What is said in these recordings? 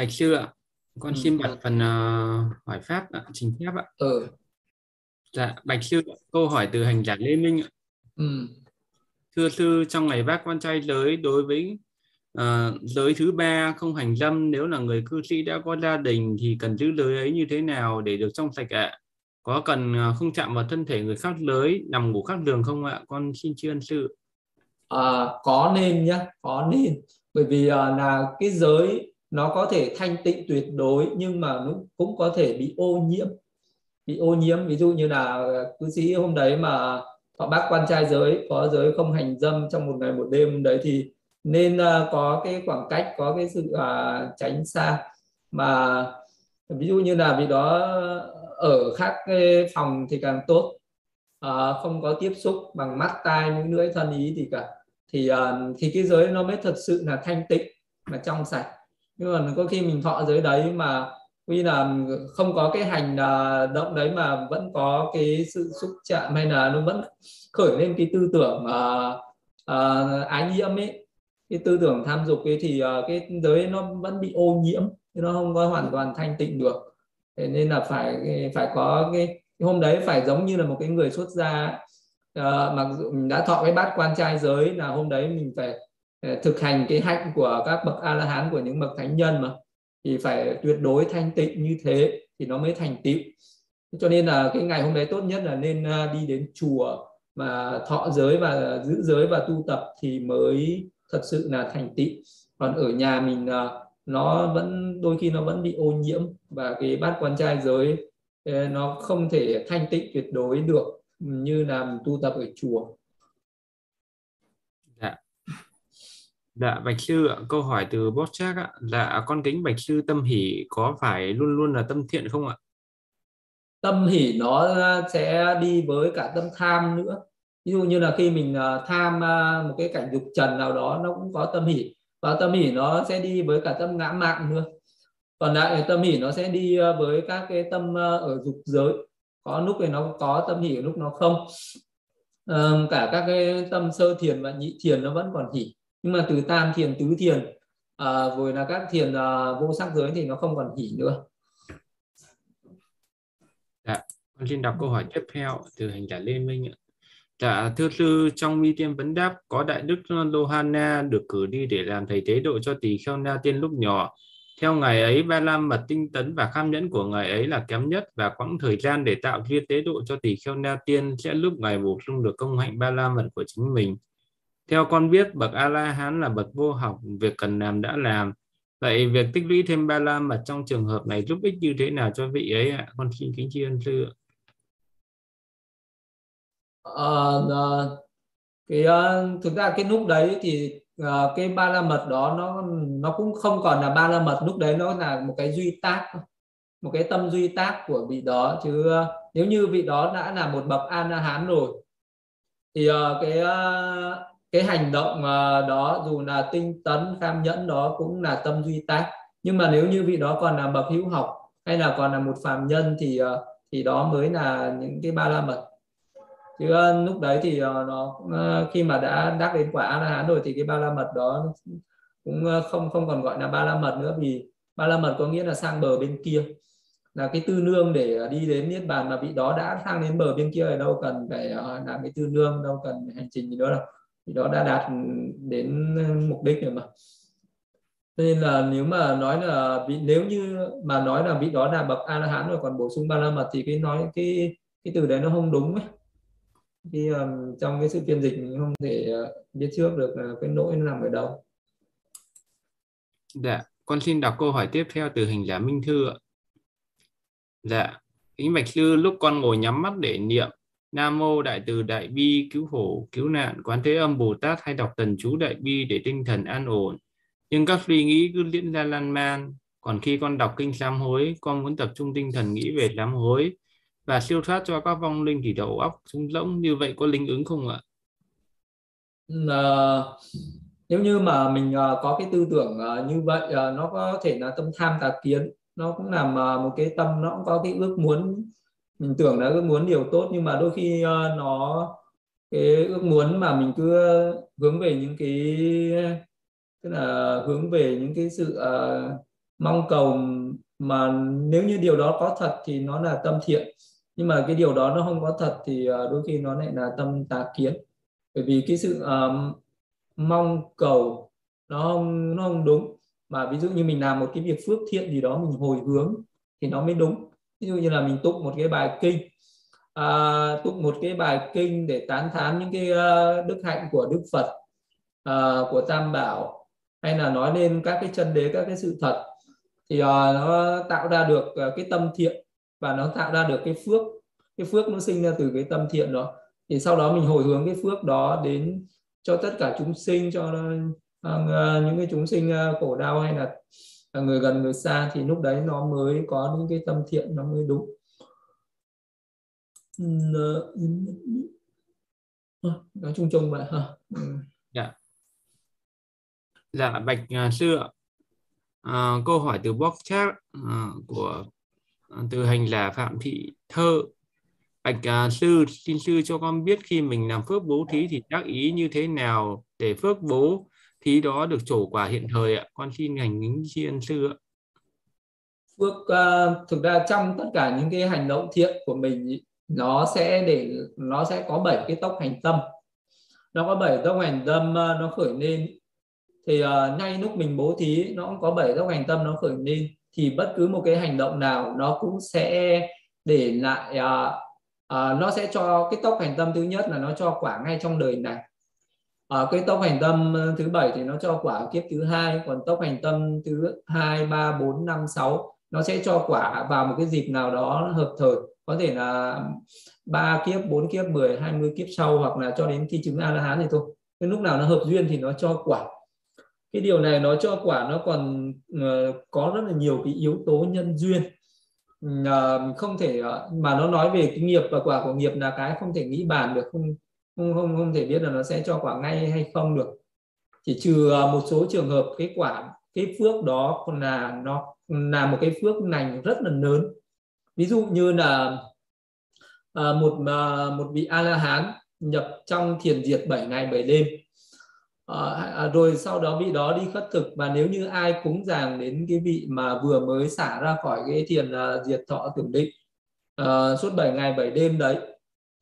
Bạch sư ạ, con ừ. xin bạch phần ờ, hỏi pháp ạ, trình phép ạ. ừ Dạ, bạch sư, câu hỏi từ hành giả Lê Minh ạ. ừ Thưa sư, trong ngày bác quan trai giới đối với ờ, giới thứ ba không hành dâm nếu là người cư sĩ đã có gia đình thì cần giữ giới ấy như thế nào để được trong sạch ạ? Có cần ờ, không chạm vào thân thể người khác giới, nằm ngủ khác giường không ạ? Con xin tri ân sư. à, có nên nhá có nên bởi vì à, là cái giới nó có thể thanh tịnh tuyệt đối nhưng mà nó cũng có thể bị ô nhiễm. Bị ô nhiễm ví dụ như là ờ, cư sĩ hôm đấy mà họ bác quan trai giới có giới không hành dâm trong một ngày một đêm đấy thì nên ờ, có cái khoảng cách có cái sự à, tránh xa. Mà ví dụ như là vì đó ờ, ở khác cái phòng thì càng tốt. À, không có tiếp xúc bằng mắt tai những lưỡi thân ý gì cả. Thì à, thì cái giới nó mới thật sự là thanh tịnh mà trong sạch nhưng mà có khi mình thọ giới đấy mà vì là không có cái hành à, động đấy mà vẫn có cái sự xúc chạm hay là nó vẫn khởi lên cái tư tưởng uh, uh, ái nhiễm ấy. Cái tư tưởng tham dục ấy thì uh, cái giới nó vẫn bị ô nhiễm nó không có hoàn toàn thanh tịnh được. Thế nên là phải phải có cái, hôm đấy phải giống như là một cái người xuất gia uh, mặc dù mình đã thọ cái bát quan trai giới là hôm đấy mình phải Ờ, thực hành cái hạnh của các bậc a la hán của những bậc thánh nhân mà, thì phải tuyệt đối thanh tịnh như thế thì nó mới thành tựu. Cho nên là cái ngày hôm đấy tốt nhất là nên à, đi đến chùa mà thọ giới và giữ giới và tu tập thì mới thật sự là thành tựu. Còn ở nhà mình à, nó vẫn, đôi khi nó vẫn bị ô nhiễm và cái bát quan trai giới ờ, nó không thể thanh tịnh tuyệt đối được như là tu tập ở chùa Dạ. Dạ, Bạch Sư ạ, câu hỏi từ Boschak ạ. Dạ, con kính Bạch Sư tâm hỷ có phải luôn luôn là tâm thiện không ạ? Tâm hỷ nó sẽ đi với cả tâm tham nữa. Ví dụ như là khi mình à, tham à, một cái cảnh dục trần nào đó nó cũng có tâm hỷ. Và tâm hỷ nó sẽ đi với cả tâm ngã mạng nữa. Còn lại tâm hỷ nó sẽ đi à, với các cái tâm ở dục giới. Có lúc thì nó có tâm hỷ, lúc nó không. Ờ, cả các cái tâm sơ thiền và nhị thiền nó vẫn còn hỷ nhưng mà từ tam thiền tứ thiền à, rồi là các thiền à, vô sắc giới thì nó không còn hỉ nữa. Dạ con xin đọc câu hỏi tiếp theo từ hành giả lê minh ạ. Dạ thưa sư trong mi tiên vấn đáp có đại đức lohana được cử đi để làm thầy tế độ cho tỳ kheo na tiên lúc nhỏ. Theo ngày ấy ba la mật tinh tấn và kham nhẫn của ngày ấy là kém nhất và quãng thời gian để tạo duyên tế độ cho tỳ kheo na tiên sẽ lúc ngày bổ sung được công hạnh ba la mật của chính mình theo con biết bậc a la hán là bậc vô học việc cần làm đã làm. Vậy việc tích lũy thêm ba la mật trong trường hợp này giúp ích như thế nào cho vị ấy ạ? Con xin kính tri ân sư uh, cái ờ, thực ra cái lúc đấy thì cái ba la mật đó nó nó cũng không còn là ba la mật lúc đấy nó là một cái duy tác một cái tâm duy tác của vị đó chứ nếu như vị đó đã là một bậc a la hán rồi thì cái cái hành động ờ, đó dù là tinh tấn kham nhẫn đó cũng là tâm duy tác. Nhưng mà nếu như vị đó còn là bậc hữu học hay là còn là một phàm nhân thì ờ, thì đó mới là những cái ba la mật. Chứ ờ, lúc đấy thì nó khi mà đã đắc đến quả a la hán rồi thì cái ba la mật đó cũng không không còn gọi là ba la mật nữa vì ba la mật có nghĩa là sang bờ bên kia. Là cái tư nương để đi đến niết bàn mà vị đó đã sang đến bờ bên kia rồi đâu cần phải làm cái tư nương, đâu cần hành trình gì nữa đâu thì đó đã đạt đến ừ, mục đích rồi mà. Nên là nếu mà nói là vị nếu như mà nói là vị đó là bậc a la hán rồi còn bổ sung ba la mật thì cái nói cái cái từ đấy nó không đúng ấy. Khi um, ờ, trong cái sự phiên dịch mình không thể uh, biết trước được là cái lỗi nó nằm ở đâu. Dạ con xin đọc câu hỏi tiếp theo từ hình giả minh thư ạ. Dạ kính bạch sư lúc con ngồi nhắm mắt để niệm Nam mô Đại từ Đại bi cứu khổ cứu nạn Quán Thế Âm Bồ Tát hay đọc tần chú Đại bi để tinh thần an ổn. Nhưng các suy nghĩ cứ diễn ra lan man. Còn khi con đọc kinh sám hối, con muốn tập trung tinh thần nghĩ về sám hối và siêu thoát cho các vong linh thì đầu óc sung rỗng như vậy có linh ứng không ạ? À, nếu như mà mình uh, có cái tư tưởng uh, như vậy uh, nó có thể là tâm tham tà kiến nó cũng làm uh, một cái tâm nó cũng có cái ước muốn mình tưởng là ước muốn điều tốt nhưng mà đôi khi ờ, nó cái ước muốn mà mình cứ hướng về những cái tức là hướng về những cái sự uh, mong cầu mà nếu như điều đó có thật thì nó là tâm thiện. Nhưng mà cái điều đó nó không có thật thì ờ, đôi khi nó lại là tâm tà kiến. Bởi vì cái sự uh, mong cầu nó không nó không đúng. Mà ví dụ như mình làm một cái việc phước thiện gì đó mình hồi hướng thì nó mới đúng ví dụ như là mình tụng một cái bài kinh à, tụng một cái bài kinh để tán thán những cái uh, đức hạnh của đức phật uh, của tam bảo hay là nói lên các cái chân đế các cái sự thật thì uh, nó tạo ra được uh, cái tâm thiện và nó tạo ra được cái phước. Cái phước nó sinh ra từ cái tâm thiện đó. Thì sau đó mình hồi hướng cái phước đó đến cho tất cả chúng sinh cho uh, những cái chúng sinh uh, khổ đau hay là người gần người xa thì lúc đấy nó mới có những cái tâm thiện nó mới đúng. Ờ, ờ, nói chung chung vậy hả? Dạ. Dạ bạch uh, sư ạ. À, câu hỏi từ box chat uh, của à, từ hành là phạm thị thơ. Bạch uh, sư xin sư cho con biết khi mình làm phước bố thí thì tác ý như thế nào để phước bố thí đó được trổ quả hiện thời ạ. Con xin hành những tri ân sư ạ. Phước uh, thực ra trong tất cả những cái hành động thiện của mình nó sẽ để nó sẽ có bảy cái tốc hành tâm. Nó có bảy tốc hành tâm uh, nó khởi lên. Thì uh, ngay lúc mình bố thí nó cũng có bảy tốc hành tâm nó khởi lên. Thì bất cứ một cái hành động nào nó cũng sẽ để lại uh, uh, nó sẽ cho cái tốc hành tâm thứ nhất là nó cho quả ngay trong đời này ở cái tốc hành tâm ờ, thứ bảy thì nó cho quả kiếp thứ hai còn tốc hành tâm thứ hai ba bốn năm sáu nó sẽ cho quả vào một cái dịp nào đó hợp thời. Có thể là ba kiếp bốn kiếp 10 20 kiếp sau hoặc là cho đến khi chứng a la hán thì thôi. Cái lúc nào nó hợp duyên thì nó cho quả. Cái điều này nó cho quả nó còn uh, có rất là nhiều cái yếu tố nhân duyên. Uh, không thể uh, mà nó nói về cái nghiệp và quả của nghiệp là cái không thể nghĩ bàn được không không không không thể biết là nó sẽ cho quả ngay hay không được. Chỉ trừ à, một số trường hợp cái quả cái phước đó là nó là một cái phước lành rất là lớn. Ví dụ như là à, một à, một vị a la hán nhập trong thiền diệt 7 ngày 7 đêm. À, à, rồi sau đó vị đó đi khất thực. Và nếu như ai cúng dường đến cái vị mà vừa mới xả ra khỏi cái thiền à, diệt thọ tưởng định suốt 7 ngày 7 đêm đấy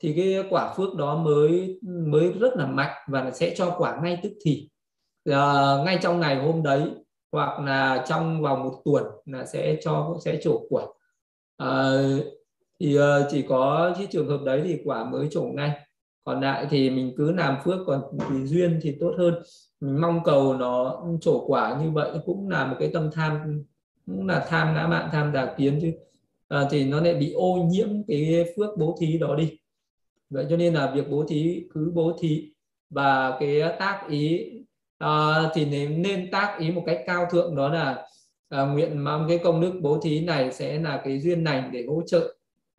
thì cái quả phước đó mới mới rất là mạnh và sẽ cho quả ngay tức thì. À, ngay trong ngày hôm đấy hoặc là trong vòng một tuần là sẽ cho sẽ trổ quả. À, thì ờ, chỉ có cái trường hợp đấy thì quả mới trổ ngay. Còn lại thì mình cứ làm phước còn tùy duyên thì tốt hơn. Mình mong cầu nó trổ quả như vậy cũng là một cái tâm tham cũng là tham ngã mạn tham đà kiến chứ. À, thì nó lại bị ô nhiễm cái phước bố thí đó đi vậy cho nên là việc bố thí cứ bố thí và cái tác ý uh, thì nên, nên tác ý một cách cao thượng đó là uh, nguyện mong cái công đức bố thí này sẽ là cái duyên lành để hỗ trợ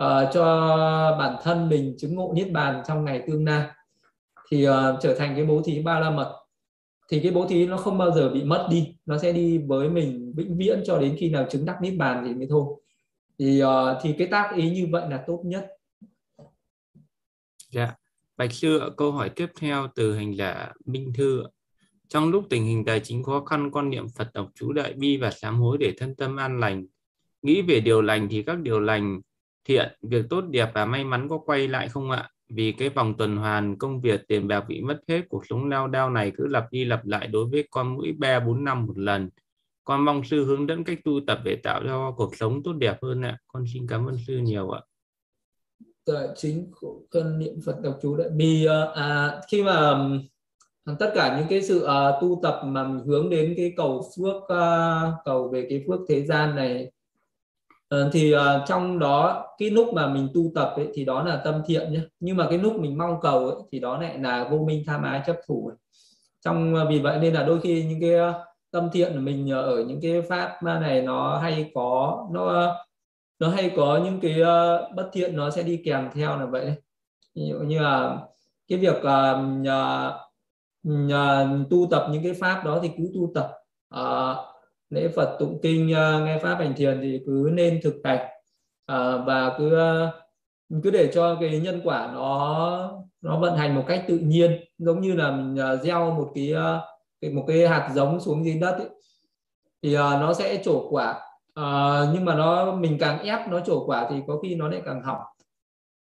uh, cho bản thân mình chứng ngộ niết bàn trong ngày tương lai. Thì uh, trở thành cái bố thí ba la mật. Thì cái bố thí nó không bao giờ bị mất đi nó sẽ đi với mình vĩnh viễn cho đến khi nào chứng đắc niết bàn thì mới thôi. Thì uh, thì cái tác ý như vậy là tốt nhất dạ bạch sư câu hỏi tiếp theo từ hành giả minh thư trong lúc tình hình tài chính khó khăn, con niệm Phật đọc chú đại bi và sám hối để thân tâm an lành. Nghĩ về điều lành thì các điều lành thiện, việc tốt đẹp và may mắn có quay lại không ạ? Vì cái vòng tuần hoàn công việc tiền bạc bị mất hết, cuộc sống lao đao này cứ lặp đi lặp lại đối với con mỗi 3 4 năm một lần. Con mong sư hướng dẫn cách tu tập để tạo cho cuộc sống tốt đẹp hơn ạ. Con xin cảm ơn sư nhiều ạ. Chính thân niệm Phật đọc chú đại vì ờ, à, khi mà tất cả những cái sự uh, tu tập mà hướng đến cái cầu phước uh, cầu về cái phước thế gian này uh, thì uh, trong đó cái lúc mà mình tu tập ấy, thì đó là tâm thiện nhé nhưng mà cái lúc mình mong cầu ấy, thì đó lại là vô minh tham ái chấp thủ trong vì vậy nên là đôi khi những cái tâm thiện của mình ở những cái pháp này nó hay có nó nó hay có những cái uh, bất thiện nó sẽ đi kèm theo là vậy. Ví dụ như là cái việc ờ, uh, nhà, nhà, tu tập những cái pháp đó thì cứ tu tập. Uh, lễ Phật tụng kinh uh, nghe pháp hành thiền thì cứ nên thực hành. Uh, và cứ uh, cứ để cho cái nhân quả nó nó vận hành một cách tự nhiên. Giống như là mình uh, gieo một cái uh, một cái hạt giống xuống dưới đất ấy. thì uh, nó sẽ trổ quả à, nhưng mà nó mình càng ép nó trổ quả thì có khi nó lại càng hỏng.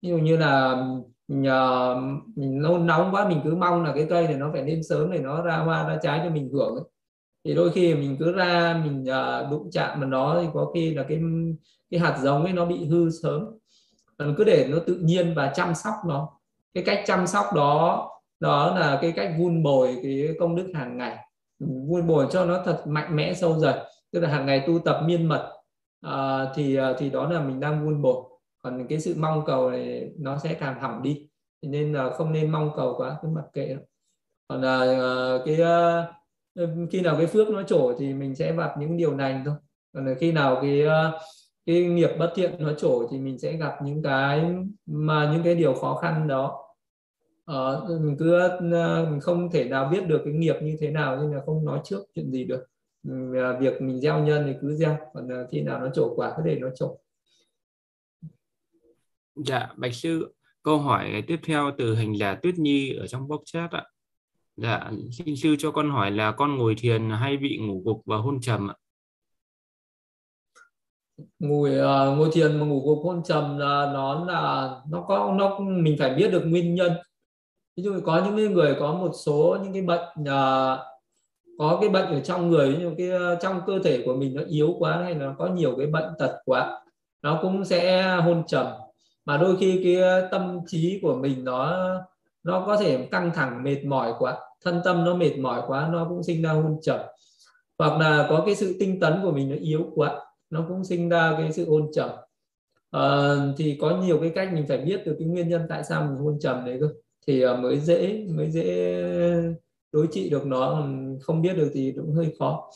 Ví dụ như là nhờ mình lâu nóng quá mình cứ mong là cái cây này nó phải lên sớm để nó ra hoa ra trái cho mình hưởng ấy. thì đôi khi mình cứ ra mình ờ, đụng chạm mà nó thì có khi là cái cái hạt giống ấy nó bị hư sớm. Mình cứ để nó tự nhiên và chăm sóc nó. Cái cách chăm sóc đó đó là cái cách vun bồi cái công đức hàng ngày. Vun bồi cho nó thật mạnh mẽ sâu dày tức là hàng ngày tu tập miên mật à, thì à, thì đó là mình đang vun bồi còn cái sự mong cầu này nó sẽ càng hỏng đi. Thì nên là không nên mong cầu quá cứ mặc kệ còn là cái à, khi nào cái phước nó trổ thì mình sẽ gặp những điều này thôi. Còn là khi nào cái cái nghiệp bất thiện nó trổ thì mình sẽ gặp những cái mà những cái điều khó khăn đó. Ờ, mình cứ mình không thể nào biết được cái nghiệp như thế nào nên là không nói trước chuyện gì được việc mình gieo nhân thì cứ gieo còn khi nào nó trổ quả cứ để nó trổ Dạ, Bạch Sư, câu hỏi tiếp theo từ hành giả Tuyết Nhi ở trong box chat ạ. Dạ, xin sư cho con hỏi là con ngồi thiền hay bị ngủ gục và hôn trầm ạ? Ngồi uh, ngồi thiền mà ngủ gục hôn trầm là nó là nó có nó mình phải biết được nguyên nhân. Ví dụ có những người có một số những cái bệnh uh, có cái bệnh ở trong người nhưng cái ờ, trong cơ thể của mình nó yếu quá hay là nó có nhiều cái bệnh tật quá nó cũng sẽ hôn trầm. Mà đôi khi cái ờ, tâm trí của mình nó nó có thể căng thẳng mệt mỏi quá thân tâm nó mệt mỏi quá nó cũng sinh ra hôn trầm. Hoặc là có cái sự tinh tấn của mình nó yếu quá nó cũng sinh ra cái sự hôn trầm. À, thì có nhiều cái cách mình phải biết được cái nguyên nhân tại sao mình hôn trầm đấy cơ. Thì mới dễ mới dễ đối trị được nó không biết được thì cũng hơi khó.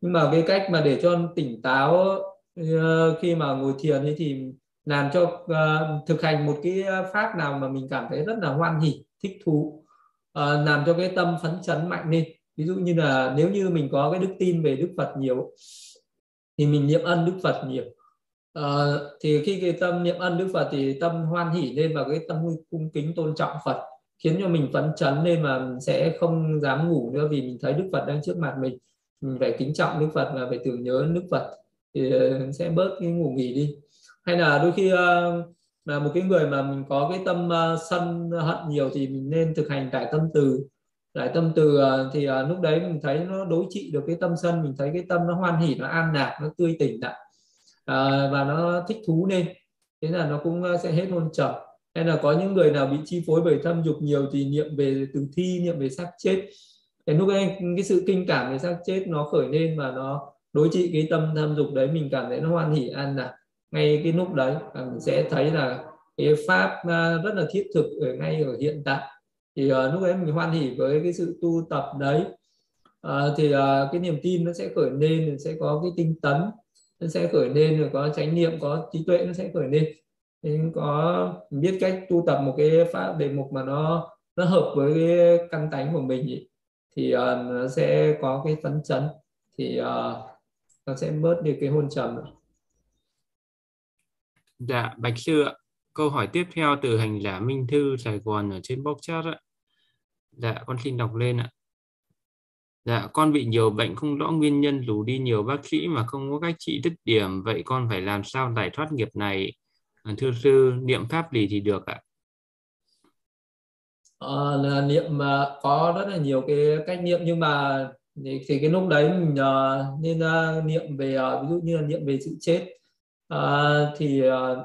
Nhưng mà cái cách mà để cho tỉnh táo ờ, khi mà ngồi thiền ấy thì làm cho uh, thực hành một cái pháp nào mà mình cảm thấy rất là hoan hỉ thích thú uh, làm cho cái tâm phấn chấn mạnh lên. Ví dụ như là nếu như mình có cái đức tin về đức phật nhiều thì mình niệm ân đức phật nhiều. Uh, thì khi cái tâm niệm ân đức phật thì tâm hoan hỉ lên và cái tâm cung kính tôn trọng phật khiến cho mình phấn chấn lên mà sẽ không dám ngủ nữa vì mình thấy đức phật đang trước mặt mình. Mình phải kính trọng đức phật và phải tưởng nhớ đức phật thì ờ, sẽ bớt cái ngủ nghỉ đi. Hay là đôi khi ờ, là một cái người mà mình có cái tâm ờ, sân hận nhiều thì mình nên thực hành đại tâm từ. Đại tâm từ thì lúc đấy mình thấy nó đối trị được cái tâm sân, mình thấy cái tâm nó hoan hỉ, nó an lạc, nó tươi tỉnh lại. Và nó thích thú lên thế là nó cũng sẽ hết hôn trầm hay là có những người nào bị chi phối bởi tham dục nhiều thì niệm về tử thi niệm về xác chết. Cái lúc ấy cái sự kinh cảm về xác chết nó khởi lên và nó đối trị cái tâm tham dục đấy mình cảm thấy nó hoan hỉ an lạc ngay cái lúc đấy mình sẽ thấy là cái pháp à, rất là thiết thực ở ngay ở hiện tại. Thì uh, lúc ấy mình hoan hỉ với cái sự tu tập đấy. Uh, thì uh, cái niềm tin nó sẽ khởi lên sẽ có cái tinh tấn nó sẽ khởi lên rồi có chánh niệm có trí tuệ nó sẽ khởi lên thì có biết cách tu tập một cái pháp đề mục mà nó nó hợp với cái căn tánh của mình ý, thì uh, nó sẽ có cái phấn chấn thì uh, nó sẽ bớt đi cái hôn trầm Dạ, Bạch Sư ạ. Câu hỏi tiếp theo từ hành giả Minh Thư Sài Gòn ở trên box chat ạ. Dạ, con xin đọc lên ạ. Dạ, con bị nhiều bệnh không rõ nguyên nhân dù đi nhiều bác sĩ mà không có cách trị dứt điểm. Vậy con phải làm sao giải thoát nghiệp này? À, thưa sư, niệm pháp gì thì được ạ? À, là niệm mà có rất là nhiều cái cách niệm nhưng mà thì, thì cái lúc đấy mình uh, nên uh, niệm về uh, ví dụ như là niệm về sự chết. Uh, thì uh,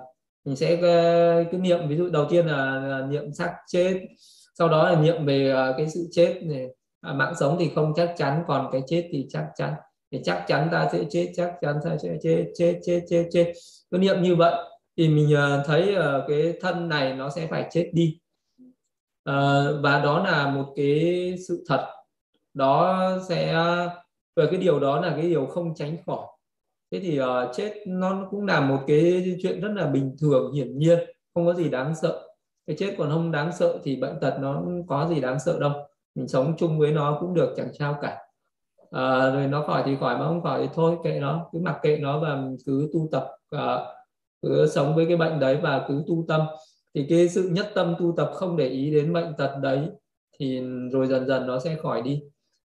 mình sẽ uh, cứ niệm ví dụ đầu tiên là, là niệm xác chết sau đó là niệm về uh, cái sự chết này. À, mạng sống thì không chắc chắn còn cái chết thì chắc chắn. Thì chắc chắn ta sẽ chết chắc chắn ta sẽ chết chết chết chết chết. Cứ niệm như vậy thì mình ờ, thấy ờ, cái thân này nó sẽ phải chết đi. Ờ, và đó là một cái sự thật. Đó sẽ về cái điều đó là cái điều không tránh khỏi. Thế thì uh, chết nó cũng là một cái chuyện rất là bình thường hiển nhiên không có gì đáng sợ. Cái chết còn không đáng sợ thì bệnh tật nó có gì đáng sợ đâu. Mình sống chung với nó cũng được chẳng sao cả. À, rồi nó khỏi thì khỏi mà không khỏi thì thôi kệ nó. Cứ mặc kệ nó và cứ tu tập uh, cứ sống với cái bệnh đấy và cứ tu tâm. Thì cái sự nhất tâm tu tập không để ý đến bệnh tật đấy thì rồi dần dần nó sẽ khỏi đi.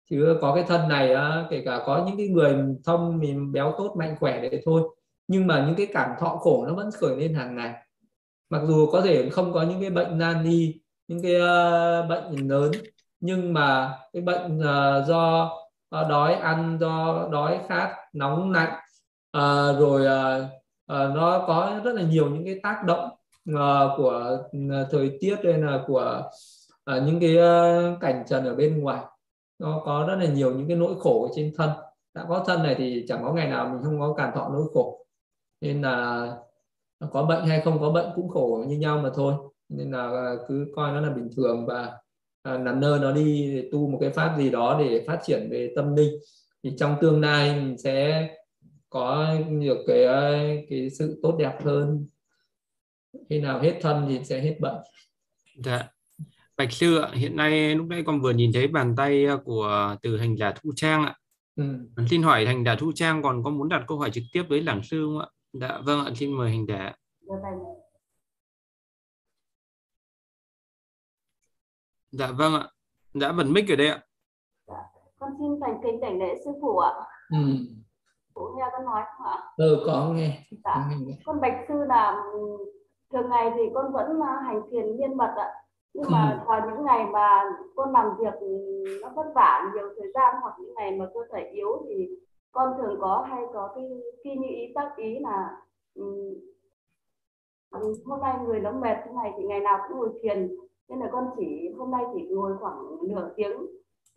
Chứ có cái thân này kể cả có những cái người thông mình béo tốt mạnh khỏe để thôi. Nhưng mà những cái cảm thọ khổ nó vẫn khởi lên hàng ngày. Mặc dù có thể không có những cái bệnh nan y những cái uh, bệnh lớn nhưng mà cái bệnh uh, do uh, đói ăn do đói khát nóng lạnh uh, ờ, rồi uh, Ờ, nó có rất là nhiều những cái tác động uh, của ờ, thời tiết hay là của uh, những cái uh, cảnh trần ở bên ngoài. Nó có rất là nhiều những cái nỗi khổ ở trên thân. Đã có thân này thì chẳng có ngày nào mình không có cảm thọ nỗi khổ. Nên là có bệnh hay không có bệnh cũng khổ như nhau mà thôi. Nên là cứ coi nó là bình thường và nằm nơ nó đi để tu một cái pháp gì đó để phát triển về tâm linh. Thì trong tương lai mình sẽ có nhiều cái cái sự tốt đẹp hơn. Khi nào hết thân thì sẽ hết bệnh. Dạ. Bạch sư ạ hiện nay lúc nãy con vừa nhìn thấy bàn tay của từ hành giả thu trang ạ. Ừ. xin hỏi hành giả thu trang còn có muốn đặt câu hỏi trực tiếp với giảng sư không ạ? Dạ vâng ạ xin mời hành giả. Dạ vâng ạ. Dạ bật mic ở đây ạ. Dạ. con xin thành kính đảnh lễ sư phụ ạ. Ừ. phụ nghe con nói không ạ? Ừ có nghe. Dạ. con bạch sư là thường ngày thì con vẫn à, hành thiền liên mật ạ. Nhưng mà ừ. vào những ngày mà con làm việc nó vất vả nhiều thời gian hoặc những ngày mà cơ thể yếu thì con thường có hay có cái khi như ý tác ý là um, hôm nay người nó mệt thế này thì ngày nào cũng ngồi thiền. Nên là con chỉ hôm nay chỉ ngồi khoảng nửa tiếng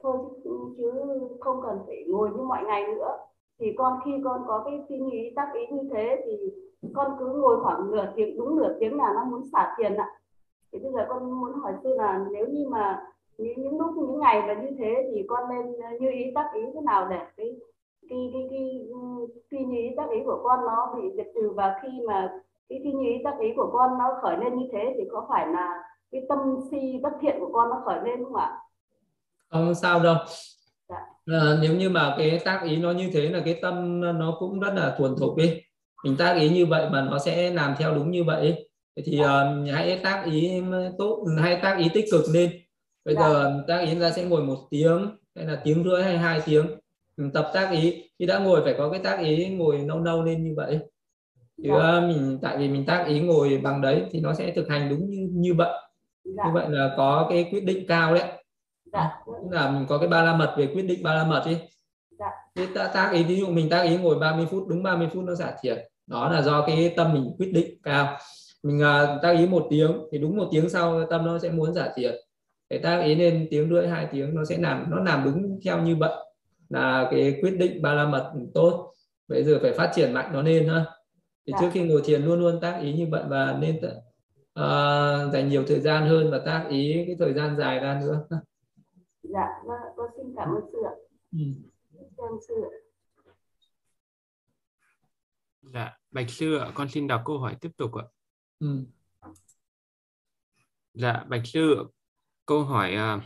thôi chứ, chứ không cần phải ngồi như mọi ngày nữa thì con khi con có cái suy nghĩ tác ý như thế thì con cứ ngồi khoảng nửa tiếng đúng nửa tiếng là nó muốn xả tiền ạ thì bây giờ con muốn hỏi sư là nếu như mà những, những lúc những ngày mà như thế thì con nên như ý tác ý thế nào để cái cái cái cái suy nghĩ tác ý của con nó bị diệt trừ và khi mà cái suy nghĩ tác ý của con nó khởi lên như thế thì có phải là cái tâm si bất thiện của con nó khởi lên không ạ không sao đâu à, nếu như mà cái tác ý nó như thế là cái tâm nó cũng rất là thuần thục đi mình tác ý như vậy mà nó sẽ làm theo đúng như vậy thì uh, hãy tác ý tốt hay tác ý tích cực lên. Bây dạ. giờ tác ý ra sẽ ngồi một tiếng hay là tiếng rưỡi hay hai tiếng. Mình tập tác ý. Khi đã ngồi phải có cái tác ý ngồi lâu lâu lên như vậy. Chứ dạ. mình tại vì mình tác ý ngồi bằng đấy thì nó sẽ thực hành đúng như như vậy. Dạ. như vậy là có cái quyết định cao đấy dạ. Là mình có cái ba la mật về quyết định ba la mật đi dạ. Thế ta tác ý ví dụ mình tác ý ngồi 30 phút đúng 30 phút nó xả thiệt. Đó là do cái tâm mình quyết định cao mình uh, tác ý một tiếng thì đúng một tiếng sau tâm nó sẽ muốn giả thiệt. Để tác ý lên tiếng rưỡi hai tiếng nó sẽ làm nó làm đúng theo như vậy là cái quyết định ba la mật tốt. Bây giờ phải phát triển mạnh nó lên ha. Thì dạ. trước khi ngồi thiền luôn luôn tác ý như vậy và nên uh, dành nhiều thời gian hơn và tác ý cái thời gian dài ra nữa dạ vâng con xin cảm ơn sư ạ. Ừ. cảm ơn sư ạ. Dạ bạch sư ạ con xin đọc câu hỏi tiếp tục ạ. Ừ. dạ bạch sư câu hỏi uh,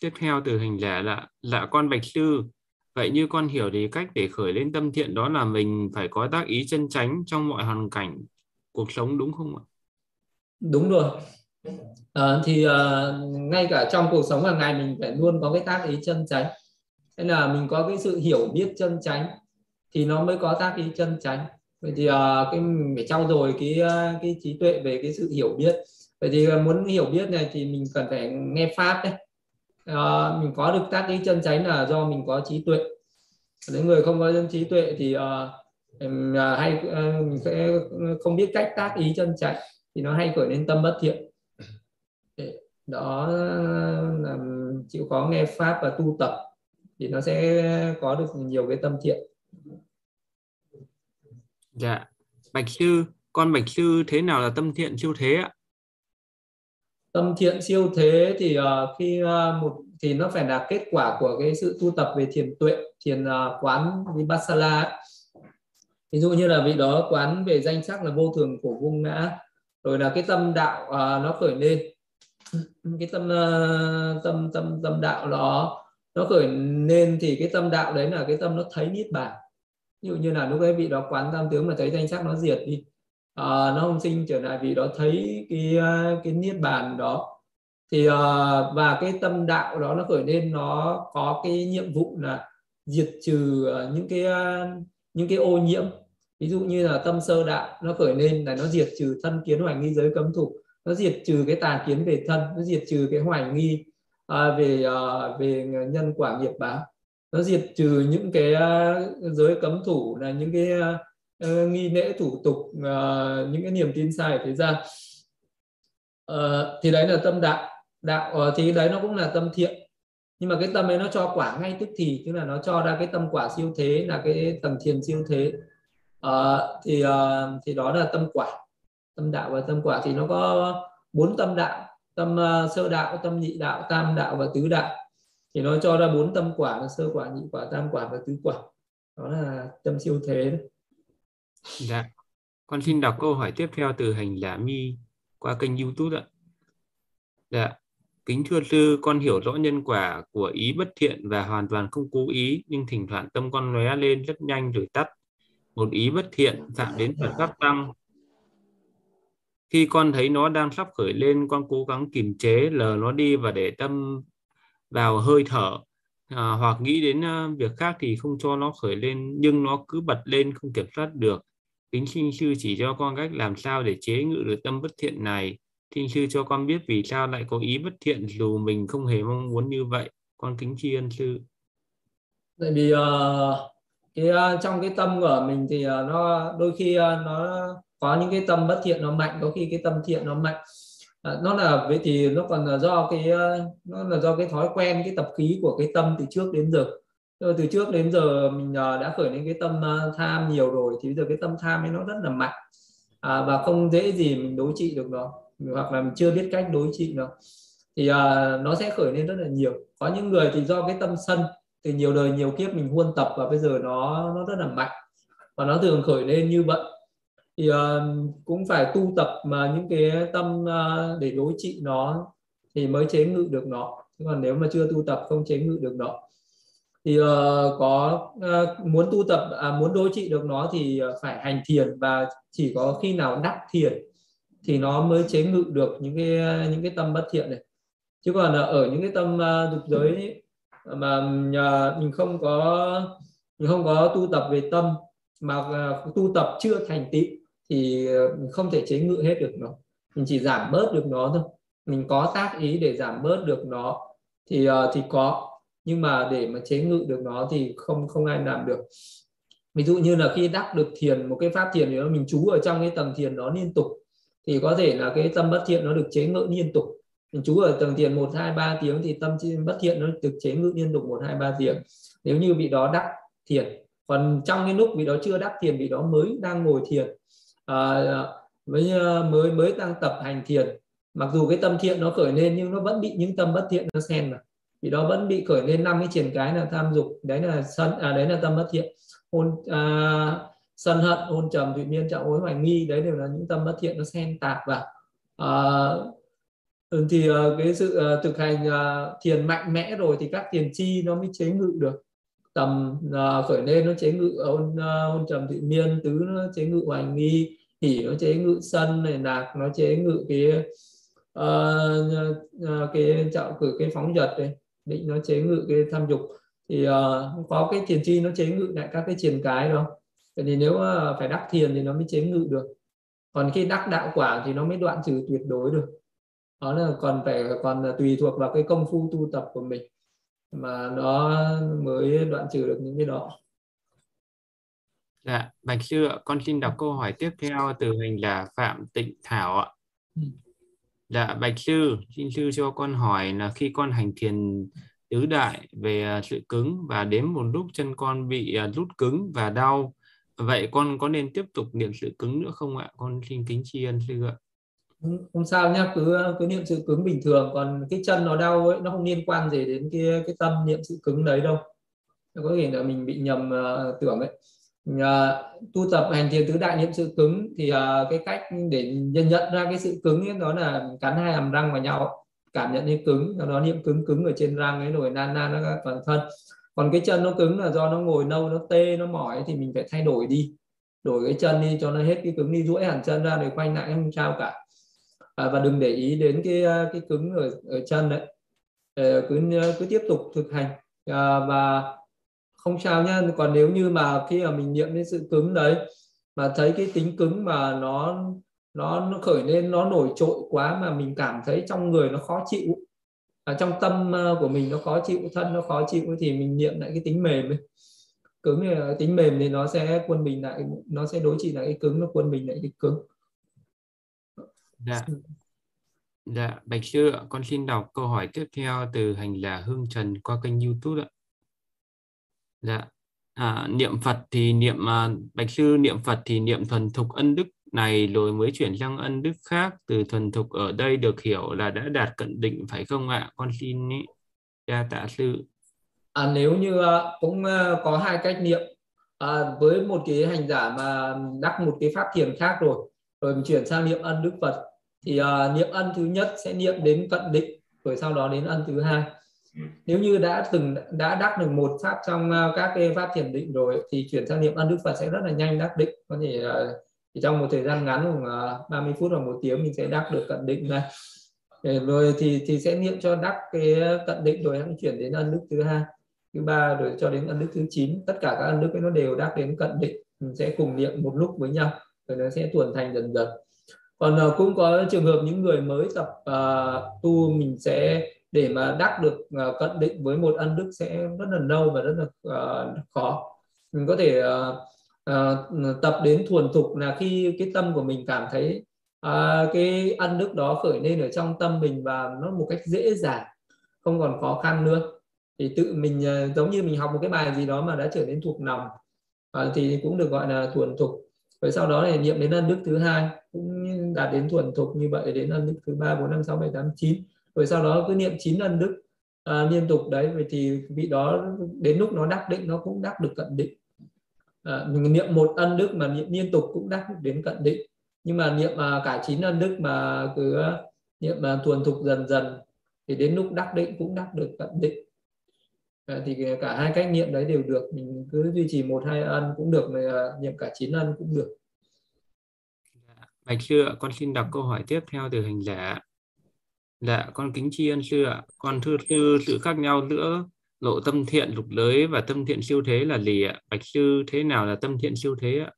tiếp theo từ hình giả là dạ con bạch sư vậy như con hiểu thì cách để khởi lên tâm thiện đó là mình phải có tác ý chân chánh trong mọi hoàn cảnh cuộc sống đúng không ạ? Đúng rồi à, thì uh, ngay cả trong cuộc sống hàng ngày mình phải luôn có cái tác ý chân chánh. Nên là mình có cái sự hiểu biết chân chánh thì nó mới có tác ý chân chánh. Vậy thì uh, cái mình phải trau dồi cái cái trí tuệ về cái sự hiểu biết. Vậy thì muốn hiểu biết này thì mình cần phải nghe pháp đấy. Uh, mình có được tác ý chân chánh là do mình có trí tuệ. Nếu người không có trí tuệ thì uh, hay uh, mình sẽ không biết cách tác ý chân chánh thì nó hay khởi lên tâm bất thiện đó là chịu khó nghe pháp và tu tập thì nó sẽ có được nhiều cái tâm thiện. Dạ. Bạch sư con bạch sư thế nào là tâm thiện siêu thế ạ? Tâm thiện siêu thế thì uh, khi uh, một thì nó phải là kết quả của cái sự tu tập về thiền tuệ thiền uh, quán vipassana ví dụ như là vị đó quán về danh sắc là vô thường của vô ngã. Rồi là cái tâm đạo uh, nó khởi lên cái tâm ờ, tâm tâm tâm đạo đó nó khởi lên thì cái tâm đạo đấy là cái tâm nó thấy niết bàn. Ví dụ như là lúc ấy vị đó quán tam tướng mà thấy danh sắc nó diệt đi à, nó không sinh trở lại vị đó thấy cái ờ, cái niết bàn đó. Thì và cái tâm đạo đó nó khởi lên nó có cái nhiệm vụ là diệt trừ những cái những cái ô nhiễm. Ví dụ như là tâm sơ đạo nó khởi lên là nó diệt trừ thân kiến hoành nghi giới cấm thủ nó diệt trừ cái tà kiến về thân nó diệt trừ cái hoài nghi à, về à, về nhân quả nghiệp báo. Nó diệt trừ những cái à, giới cấm thủ là những cái à, ờ, nghi lễ thủ tục à, những cái niềm tin sai thế gian. À, thì đấy là tâm đạo. Đạo ờ, thì đấy nó cũng là tâm thiện. Nhưng mà cái tâm ấy nó cho quả ngay tức thì tức là nó cho ra cái tâm quả siêu thế là cái tầng thiền siêu thế. À, thì à, thì đó là tâm quả tâm đạo và tâm quả thì nó có bốn tâm đạo tâm uh, sơ đạo tâm nhị đạo tam đạo và tứ đạo. Thì nó cho ra bốn tâm quả là sơ quả nhị quả tam quả và tứ quả. Đó là tâm siêu thế. Dạ. Con xin đọc câu hỏi tiếp theo từ hành giả mi qua kênh youtube ạ. Dạ. Kính thưa sư con hiểu rõ nhân quả của ý bất thiện và hoàn toàn không cố ý nhưng thỉnh thoảng tâm con lóe lên rất nhanh rồi tắt. Một ý bất thiện chạm đến Phật pháp tăng khi con thấy nó đang sắp khởi lên con cố gắng kiềm chế lờ nó đi và để tâm vào hơi thở. À, hoặc nghĩ đến uh, việc khác thì không cho nó khởi lên nhưng nó cứ bật lên không kiểm soát được. Kính xin sư chỉ cho con cách làm sao để chế ngự được tâm bất thiện này. Xin sư cho con biết vì sao lại có ý bất thiện dù mình không hề mong muốn như vậy. Con kính tri ân sư. Tại vì uh, cái uh, trong cái tâm của mình thì uh, nó đôi khi uh, nó có những cái tâm bất thiện nó mạnh có khi cái tâm thiện nó mạnh. À, nó là vậy thì nó còn là do cái ờ, nó là do cái thói quen cái tập khí của cái tâm từ trước đến giờ. Từ trước đến giờ mình ờ, đã khởi lên cái tâm ờ, tham nhiều rồi thì bây giờ cái tâm tham ấy nó rất là mạnh. À, và không dễ gì mình đối trị được nó hoặc là mình chưa biết cách đối trị nó. Thì à, nó sẽ khởi lên rất là nhiều. Có những người thì do cái tâm sân từ nhiều đời nhiều kiếp mình huân tập và bây giờ nó nó rất là mạnh. Và nó thường khởi lên như vậy thì uh, cũng phải tu tập mà những cái tâm uh, để đối trị nó thì mới chế ngự được nó. Chứ còn nếu mà chưa tu tập không chế ngự được nó. Thì uh, có uh, muốn tu tập à, muốn đối trị được nó thì uh, phải hành thiền và chỉ có khi nào đắc thiền thì nó mới chế ngự được những cái những cái tâm bất thiện này. Chứ còn ở những cái tâm uh, dục giới mà uh, mình không có mình không có tu tập về tâm mà uh, tu tập chưa thành tựu thì ờ, mình không thể chế ngự hết được nó. Mình chỉ giảm bớt được nó thôi. Mình có tác ý để giảm bớt được nó, thì ờ, thì có. Nhưng mà để mà chế ngự được nó thì không không ai làm được. Ví dụ như là khi đắc được thiền, một cái pháp thiền thì mình trú ở trong cái tầng thiền đó liên tục, thì có thể là cái tâm bất thiện nó được chế ngự liên tục. Mình trú ở tầng thiền một, hai, ba tiếng thì tâm bất thiện nó được chế ngự liên tục một, hai, ba tiếng. Nếu như vị đó đắc thiền, còn trong cái lúc vị đó chưa đắc thiền, vị đó mới đang ngồi thiền à, mới ờ, mới mới đang tập hành thiền mặc dù cái tâm thiện nó khởi lên nhưng nó vẫn bị những tâm bất thiện nó xen vào. Vì đó vẫn bị khởi lên năm cái triển cái là tham dục đấy là sân à đấy là tâm bất thiện. Hôn à, sân hận hôn trầm thụy miên trọng hối hoài nghi đấy đều là những tâm bất thiện nó xen tạp vào. À, ừ, thì ờ, cái sự ờ, thực hành à, thiền mạnh mẽ rồi thì các thiền chi nó mới chế ngự được tầm uh, khởi lên nó chế ngự à, ôn uh, à, trầm thị miên tứ nó chế ngự hoài nghi hỉ nó chế ngự sân này nạc nó chế ngự cái uh, uh, cái trạo cử cái phóng dật này định nó chế ngự cái tham dục. Thì uh, có cái thiền chi nó chế ngự lại các cái triền cái đó. Vậy thì nếu uh, phải đắc thiền thì nó mới chế ngự được. Còn khi đắc đạo quả thì nó mới đoạn trừ tuyệt đối được. Đó là còn phải còn tùy thuộc vào cái công phu tu tập của mình mà nó mới đoạn trừ được những cái đó Dạ, Bạch Sư ạ, con xin đọc câu hỏi tiếp theo từ hình là Phạm Tịnh Thảo ạ. Ừ. Dạ, Bạch Sư, xin Sư cho con hỏi là khi con hành thiền tứ đại về à, sự cứng và đến một lúc chân con bị à, rút cứng và đau, vậy con có nên tiếp tục niệm sự cứng nữa không ạ? Con xin kính tri ân Sư ạ. Không sao nhá, cứ cứ niệm sự cứng bình thường, còn cái chân nó đau ấy nó không liên quan gì đến cái cái tâm niệm sự cứng đấy đâu. Có thể là mình bị nhầm uh, tưởng ấy. Uh, tu tập hành thiền tứ đại niệm sự cứng thì uh, cái cách để nhận nhận ra cái sự cứng ấy, đó là cắn hai hàm răng vào nhau cảm nhận cái cứng sau đó niệm cứng cứng ở trên răng ấy rồi nan nan nó toàn thân. Còn cái chân nó cứng là do nó ngồi lâu nó tê nó mỏi thì mình phải thay đổi đi. Đổi cái chân đi cho nó hết cái cứng đi duỗi hẳn chân ra rồi quay lại không sao cả à, và đừng để ý đến cái ờ, cái cứng ở ở chân đấy. Ờ, cứ cứ tiếp tục thực hành. À, và không sao nhá. Còn nếu như mà khi mà mình niệm đến sự cứng đấy mà thấy cái tính cứng mà nó nó nó khởi lên nó nổi trội quá mà mình cảm thấy trong người nó khó chịu à, trong tâm của mình nó khó chịu thân nó khó chịu thì mình niệm lại cái tính mềm ấy. cứng thì tính mềm thì nó sẽ quân mình lại nó sẽ đối trị lại cái cứng nó quân mình lại cái cứng dạ. Dạ bạch sư ạ, con xin đọc câu hỏi tiếp theo từ hành giả hương trần qua kênh youtube ạ. Dạ. À, niệm phật thì niệm à, bạch sư niệm phật thì niệm thuần thục ân đức này rồi mới chuyển sang ân đức khác. Từ thuần thục ở đây được hiểu là đã đạt cận định phải không ạ? Con xin ý cha tạ sư. À, nếu như à, cũng à, có hai cách niệm à, với một cái hành giả mà đắc một cái pháp thiền khác rồi rồi mình chuyển sang niệm ân đức phật thì uh, niệm ân thứ nhất sẽ niệm đến cận định rồi sau đó đến ân thứ hai. Nếu như đã từng đã đắc được một pháp trong uh, các cái pháp thiền định rồi thì chuyển sang niệm ân đức phật sẽ rất là nhanh đắc định. Có thể uh, thì trong một thời gian ngắn khoảng 30 à, phút hoặc một tiếng mình sẽ đắc được cận định này. Rồi thì thì sẽ niệm cho đắc cái cận định rồi hãy chuyển đến ân đức thứ hai thứ ba rồi cho đến ân đức thứ 9 tất cả các ân đức ấy nó đều đắc đến cận định. Mình sẽ cùng niệm một lúc với nhau rồi nó sẽ tuần thành dần dần còn uh, cũng có trường hợp những người mới tập uh, tu mình sẽ để mà đắc được uh, cận định với một ân đức sẽ rất là lâu và rất là uh, khó. Mình có thể uh, uh, tập đến thuần thục là khi cái tâm của mình cảm thấy uh, cái ân đức đó khởi lên ở trong tâm mình và nó một cách dễ dàng không còn khó khăn nữa. Thì tự mình uh, giống như mình học một cái bài gì đó mà đã trở nên thuộc lòng uh, thì cũng được gọi là thuần thục. Rồi sau đó thì niệm đến ân đức thứ hai cũng đạt đến thuần thục như vậy đến ân đức thứ ba bốn năm sáu bảy tám chín. Rồi sau đó cứ niệm chín ân đức à, liên tục đấy. Vậy thì vị đó đến lúc nó đắc định nó cũng đắc được cận định. À, mình niệm một ân đức mà niệm liên tục cũng đắc đến cận định. Nhưng mà niệm à, cả chín ân đức mà cứ à, niệm mà thuần thục dần dần thì đến lúc đắc định cũng đắc được cận định. À, thì cả hai cách niệm đấy đều được. Mình cứ duy trì một hai ân cũng được mà à, niệm cả chín ân cũng được. Bạch sư ạ, con xin đọc câu hỏi tiếp theo từ hành giả. Dạ, con kính tri ân sư ạ. Con thưa sư sự khác nhau giữa lộ tâm thiện lục lưới và tâm thiện siêu thế là gì ạ? Bạch sư thế nào là tâm thiện siêu thế ạ?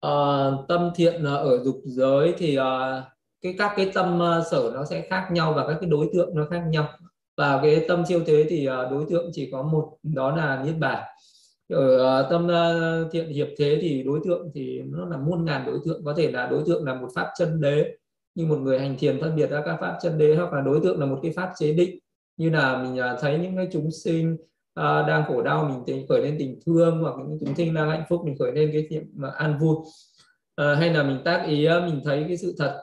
À, tâm thiện ờ, ở dục giới thì uh, cái các cái tâm uh, sở nó sẽ khác nhau và các cái đối tượng nó khác nhau và cái tâm siêu thế thì uh, đối tượng chỉ có một đó là niết bàn ở ờ, tâm ờ, thiện hiệp thế thì đối tượng thì nó là muôn ngàn đối tượng. Có thể là đối tượng là một pháp chân đế như một người hành thiền phân biệt ra các pháp chân đế hoặc là đối tượng là một cái pháp chế định. Như là mình ờ, thấy những cái chúng sinh đang khổ đau mình tình khởi lên tình thương hoặc những chúng sinh đang hạnh phúc mình khởi lên cái niệm mà an vui. À, hay là mình tác ý mình thấy cái sự thật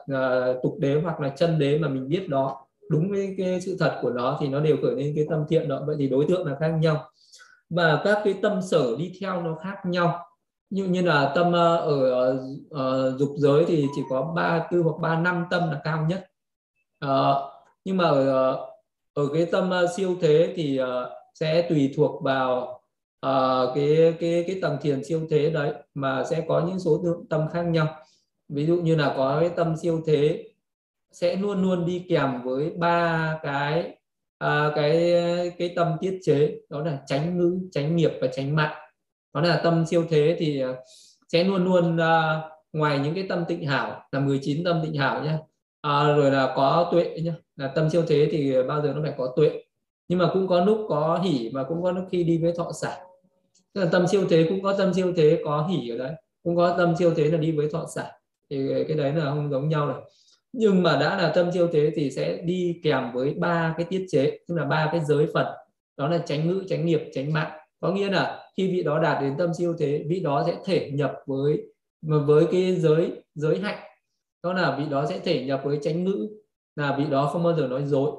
tục đế hoặc là chân đế mà mình biết đó đúng với cái sự thật của nó thì nó đều khởi lên cái tâm thiện đó. Vậy thì đối tượng là khác nhau và các cái tâm sở đi theo nó khác nhau. Như như là tâm ờ, ở, ở, ở dục giới thì chỉ có ba tư hoặc ba năm tâm là cao nhất. À, nhưng mà ở ở cái tâm siêu thế thì sẽ tùy thuộc vào uh, cái cái cái tầng thiền siêu thế đấy mà sẽ có những số lượng tâm khác nhau. Ví dụ như là có cái tâm siêu thế sẽ luôn luôn đi kèm với ba cái à, cái cái tâm tiết chế đó là tránh ngữ tránh nghiệp và tránh mạng. Đó là tâm siêu thế thì à, sẽ luôn luôn à, ngoài những cái tâm tịnh hảo là 19 tâm tịnh hảo nhé à, rồi là có tuệ nhá. Là tâm siêu thế thì bao giờ nó phải có tuệ. Nhưng mà cũng có lúc có hỉ và cũng có lúc khi đi với thọ sản tức là tâm siêu thế cũng có tâm siêu thế có hỉ ở đấy cũng có tâm siêu thế là đi với thọ sản thì cái đấy là không giống nhau này nhưng mà đã là tâm siêu thế thì sẽ đi kèm với ba cái tiết chế tức là ba cái giới phật đó là tránh ngữ tránh nghiệp tránh mạng. Có nghĩa là khi vị đó đạt đến tâm siêu thế vị đó sẽ thể nhập với mà với cái giới giới hạnh. Đó là vị đó sẽ thể nhập với tránh ngữ là vị đó không bao giờ nói dối.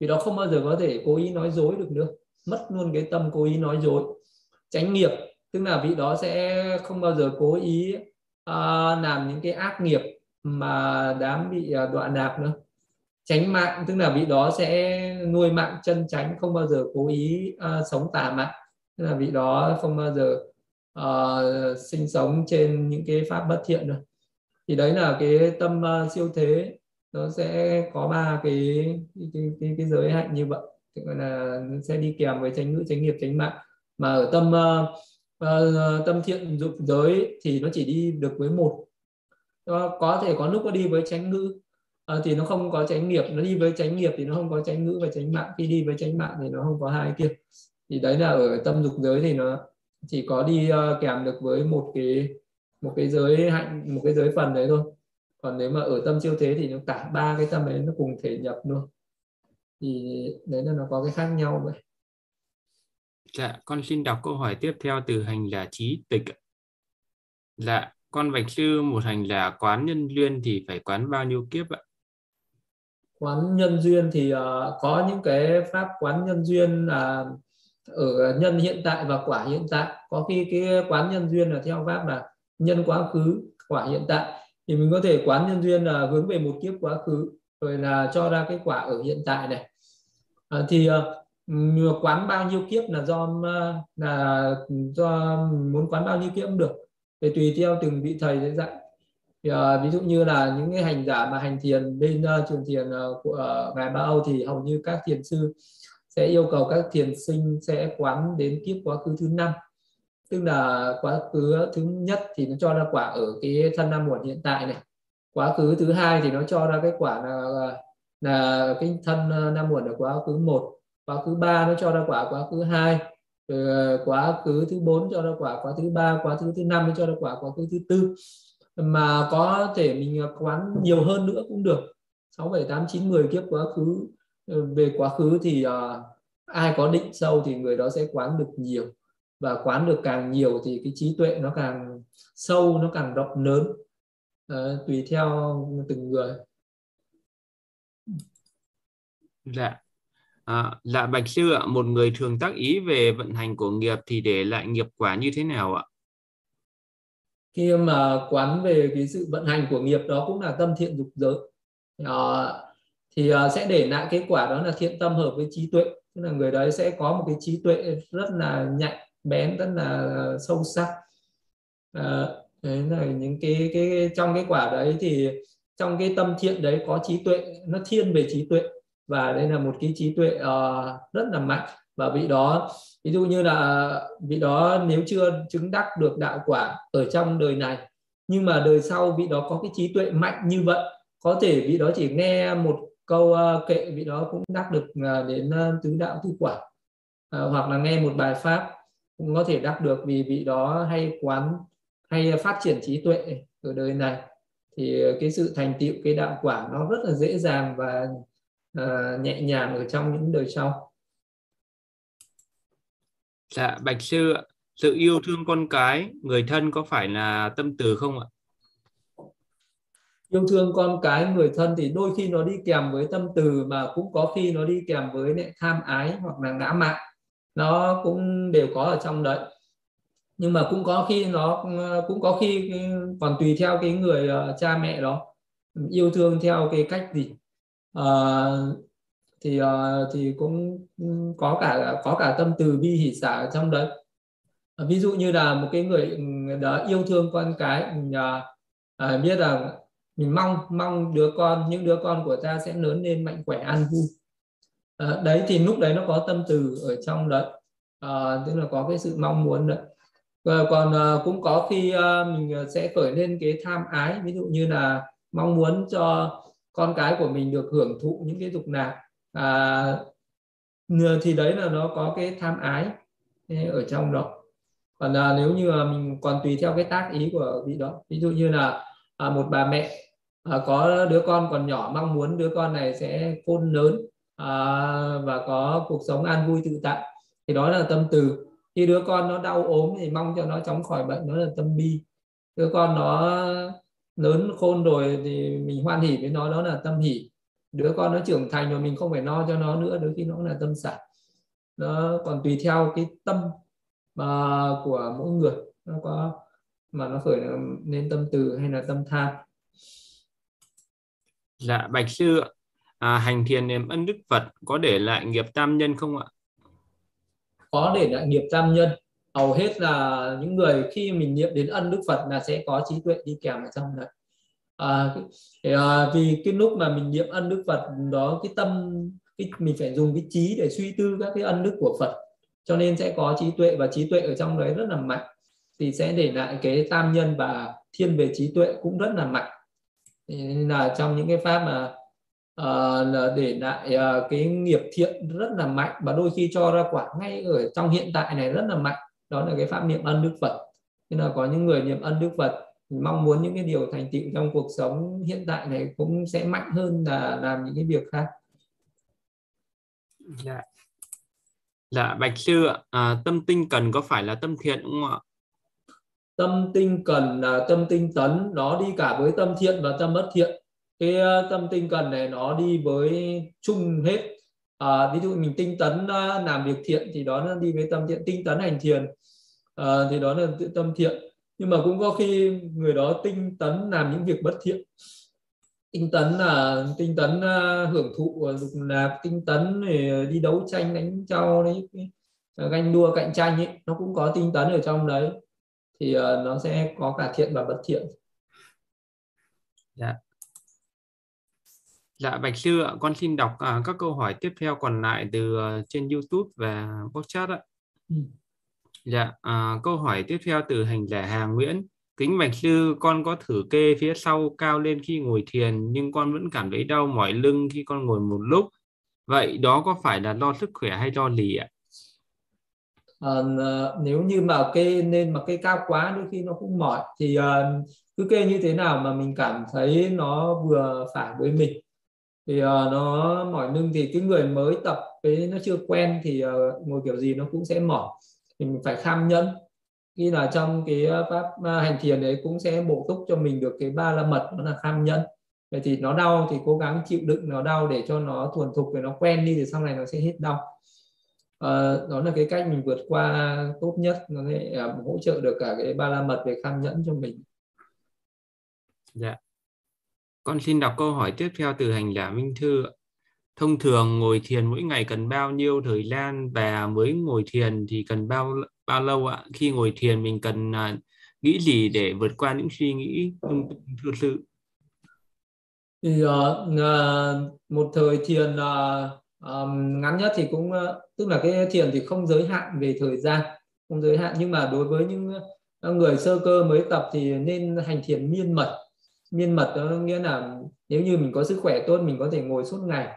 Vị đó không bao giờ có thể cố ý nói dối được nữa. Mất luôn cái tâm cố ý nói dối. Tránh nghiệp tức là vị đó sẽ không bao giờ cố ý uh, làm những cái ác nghiệp mà đám bị à, đọa nạp nữa. Tránh mạng tức là vị đó sẽ nuôi mạng chân tránh không bao giờ cố ý uh, sống tà mạng. Tức là vị đó không bao giờ uh, sinh sống trên những cái pháp bất thiện nữa. Thì đấy là cái tâm uh, siêu thế. Nó sẽ có ba cái cái, cái, cái, cái giới hạnh như vậy. Gọi là sẽ đi kèm với tránh ngữ tránh nghiệp tránh mạng. Mà ở tâm uh, uh, tâm thiện dục giới thì nó chỉ đi được với một nó có thể có lúc nó đi với tránh ngữ. À, thì nó không có tránh nghiệp nó đi với tránh nghiệp thì nó không có tránh ngữ và tránh mạng. Khi đi với tránh mạng thì nó không có hai kia. Thì đấy là ở tâm dục giới thì nó chỉ có đi uh, kèm được với một cái một cái giới hạnh một cái giới phần đấy thôi. Còn nếu mà ở tâm siêu thế thì nó cả ba cái tâm ấy nó cùng thể nhập luôn. Thì đấy là nó có cái khác nhau vậy. Dạ con xin đọc câu hỏi tiếp theo từ hành là trí tịch dạ con vạch sư một hành là quán nhân duyên thì phải quán bao nhiêu kiếp ạ? Quán nhân duyên thì uh, có những cái pháp quán nhân duyên là uh, ở nhân hiện tại và quả hiện tại. Có khi cái quán nhân duyên là theo pháp là nhân quá khứ quả hiện tại. Thì mình có thể quán nhân duyên là hướng về một kiếp quá khứ rồi là cho ra cái quả ở hiện tại này. À, thì uh, quán bao nhiêu kiếp là do ờ, là do muốn quán bao nhiêu kiếp cũng được để tùy theo từng vị thầy sẽ dạy. Thì, uh, ví dụ như là những cái hành giả mà hành thiền bên uh, trường thiền uh, của uh, ngài Ba Âu thì hầu như các thiền sư sẽ yêu cầu các thiền sinh sẽ quán đến kiếp quá khứ thứ năm. Tức là quá khứ thứ nhất thì nó cho ra quả ở cái thân năm muộn hiện tại này. Quá khứ thứ hai thì nó cho ra cái quả là là cái thân năm muộn ở quá khứ một quá khứ ba nó cho ra quả quá khứ hai rồi quá khứ thứ bốn cho ra quả quá thứ ba quá khứ thứ năm cho ra quả quá khứ thứ tư. Mà có thể mình quán nhiều hơn nữa cũng được. 6, 7, 8, 9, 10 kiếp quá khứ ờ, về quá khứ thì uh, ai có định sâu thì người đó sẽ quán được nhiều. Và quán được càng nhiều thì cái trí tuệ nó càng sâu nó càng rộng lớn. Uh, tùy theo từng người. Dạ à, là bạch sư ạ một người thường tác ý về vận hành của nghiệp thì để lại nghiệp quả như thế nào ạ? Khi mà quán về cái sự vận hành của nghiệp đó cũng là tâm thiện dục giới. À, thì ờ, sẽ để lại cái quả đó là thiện tâm hợp với trí tuệ. Tức là người đấy sẽ có một cái trí tuệ rất là nhạy bén rất là ờ, sâu sắc. À, đấy là những cái cái trong cái quả đấy thì trong cái tâm thiện đấy có trí tuệ nó thiên về trí tuệ và đây là một cái trí tuệ uh, rất là mạnh. Và vị đó ví dụ như là vị đó nếu chưa chứng đắc được đạo quả ở trong đời này nhưng mà đời sau vị đó có cái trí tuệ mạnh như vậy có thể vị đó chỉ nghe một câu uh, kệ vị đó cũng đắc được uh, đến uh, tứ đạo tứ quả. Uh, hoặc là nghe một bài pháp cũng có thể đắc được vì vị đó hay quán hay phát triển trí tuệ ở đời này. Thì cái sự thành tựu cái đạo quả nó rất là dễ dàng và uh, nhẹ nhàng ở trong những đời sau. Dạ bạch sư sự yêu thương con cái người thân có phải là tâm từ không ạ? Yêu thương con cái người thân thì đôi khi nó đi kèm với tâm từ mà cũng có khi nó đi kèm với lại tham ái hoặc là ngã mạn. Nó cũng đều có ở trong đấy. Nhưng mà cũng có khi nó cũng có khi còn tùy theo cái người uh, cha mẹ đó. Yêu thương theo cái cách gì uh, thì uh, thì cũng ừ, có cả có cả tâm từ bi hỷ xả ở trong đấy. Uh, ví dụ như là một cái người ừ, đã yêu thương con cái ừ, mình uh, uh, biết rằng mình mong mong đứa con những đứa con của ta sẽ lớn lên mạnh khỏe an vui. Uh, đấy thì lúc đấy nó có tâm từ ở trong đấy. Uh, tức là có cái sự mong muốn đấy. Còn cũng có khi mình sẽ khởi lên cái tham ái ví dụ như là mong muốn cho con cái của mình được hưởng thụ những cái dục lạc. À, thì đấy là nó có cái tham ái ở trong đó. Còn à, nếu như mà mình còn tùy theo cái tác ý của vị đó ví dụ như là à, một bà mẹ à, có đứa con còn nhỏ mong muốn đứa con này sẽ khôn lớn à, và có cuộc sống an vui tự tại thì đó là tâm từ. Khi đứa con nó đau ốm thì mong cho nó chóng khỏi bệnh đó là tâm bi. Đứa con nó lớn khôn rồi thì mình hoan hỉ với nó đó là tâm hỷ đứa con nó trưởng thành rồi mình không phải no cho nó nữa đôi khi nó là tâm xả nó còn tùy theo cái tâm mà của mỗi người. Nó có mà nó khởi nên tâm từ hay là tâm tham Dạ, Bạch Sư, à, hành thiền niệm ân đức Phật có để lại nghiệp tam nhân không ạ? Có để lại nghiệp tam nhân. Hầu hết là những người khi mình niệm đến ân đức Phật là sẽ có trí tuệ đi kèm ở trong đấy. à, thì, à, vì cái lúc mà mình niệm ân đức Phật đó cái tâm cái, mình phải dùng cái trí để suy tư các cái ân đức của Phật. Cho nên sẽ có trí tuệ và trí tuệ ở trong đấy rất là mạnh. Thì sẽ để lại cái tam nhân và thiên về trí tuệ cũng rất là mạnh. Nên là trong những cái pháp mà uh, để lại uh, cái nghiệp thiện rất là mạnh và đôi khi cho ra quả ngay ở trong hiện tại này rất là mạnh đó là cái pháp niệm ân đức Phật nên là có những người niệm ân đức Phật mong muốn những cái điều thành tựu trong cuộc sống hiện tại này cũng sẽ mạnh hơn là làm những cái việc khác. Dạ. Dạ, Bạch sư ạ, à, tâm tinh cần có phải là tâm thiện không ạ? Tâm tinh cần là tâm tinh tấn, nó đi cả với tâm thiện và tâm bất thiện. Cái ờ, tâm tinh cần này nó đi với chung hết. À, ví dụ mình tinh tấn ờ, làm việc thiện thì đó là đi với tâm thiện, tinh tấn hành thiền à, thì đó là tâm thiện. Nhưng mà cũng có khi người đó tinh tấn làm những việc bất thiện. Tinh tấn là tinh tấn hưởng thụ dục lạc tinh tấn để đi đấu tranh đánh nhau đấy ganh đua cạnh tranh ấy nó cũng có tinh tấn ở trong đấy. Thì nó sẽ có cả thiện và bất thiện. Dạ dạ bạch sư ạ con xin đọc uh, các câu hỏi tiếp theo còn lại từ uh, trên youtube và podcast ạ ừ. dạ uh, câu hỏi tiếp theo từ hành giả Hà Nguyễn Kính bạch sư, con có thử kê phía sau cao lên khi ngồi thiền nhưng con vẫn cảm thấy đau mỏi lưng khi con ngồi một lúc. Vậy đó có phải là do sức khỏe hay do lì ạ? À, nếu như mà kê nên mà kê cao quá đôi khi nó cũng mỏi thì uh, cứ kê như thế nào mà mình cảm thấy nó vừa phải với mình thì uh, nó mỏi lưng thì cái người mới tập cái nó chưa quen thì uh, ngồi kiểu gì nó cũng sẽ mỏi. Thì mình phải kham nhẫn. Khi là trong cái ờ, pháp hành thiền đấy cũng sẽ bổ túc cho mình được cái ba la mật đó là kham nhẫn. Vậy thì nó đau thì cố gắng chịu đựng nó đau để cho nó thuần thục để nó quen đi thì sau này nó sẽ hết đau. À, đó là cái cách mình vượt qua tốt nhất. Nó sẽ uh, hỗ trợ được cả cái ba la mật về kham nhẫn cho mình. Dạ con xin đọc câu hỏi tiếp theo từ hành giả Minh Thư thông thường ngồi thiền mỗi ngày cần bao nhiêu thời gian và mới ngồi thiền thì cần bao bao lâu ạ? Khi ngồi thiền mình cần uh, nghĩ gì để vượt qua những suy nghĩ Thực sự thì uh, một thời thiền uh, um, ngắn nhất thì cũng uh, tức là cái thiền thì không giới hạn về thời gian không giới hạn. Nhưng mà đối với những ờ, người sơ cơ mới tập thì nên hành thiền miên mật miên mật đó nghĩa là nếu như mình có sức khỏe tốt mình có thể ngồi suốt ngày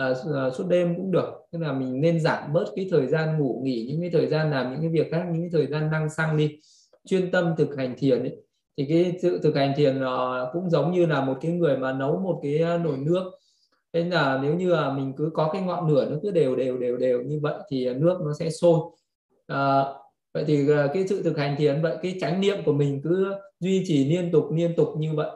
uh, suốt đêm cũng được. Tức là mình nên giảm bớt cái thời gian ngủ nghỉ những cái thời gian làm những cái việc khác những cái thời gian năng xăng đi. Chuyên tâm thực hành thiền ấy. Thì cái sự thực hành thiền uh, cũng giống như là một cái người mà nấu một cái nồi nước. Nên là nếu như là mình cứ có cái ngọn lửa nó cứ đều đều đều đều như vậy thì nước nó sẽ sôi. À, vậy thì cái sự thực hành thiền vậy cái chánh niệm của mình cứ duy trì liên tục liên tục như vậy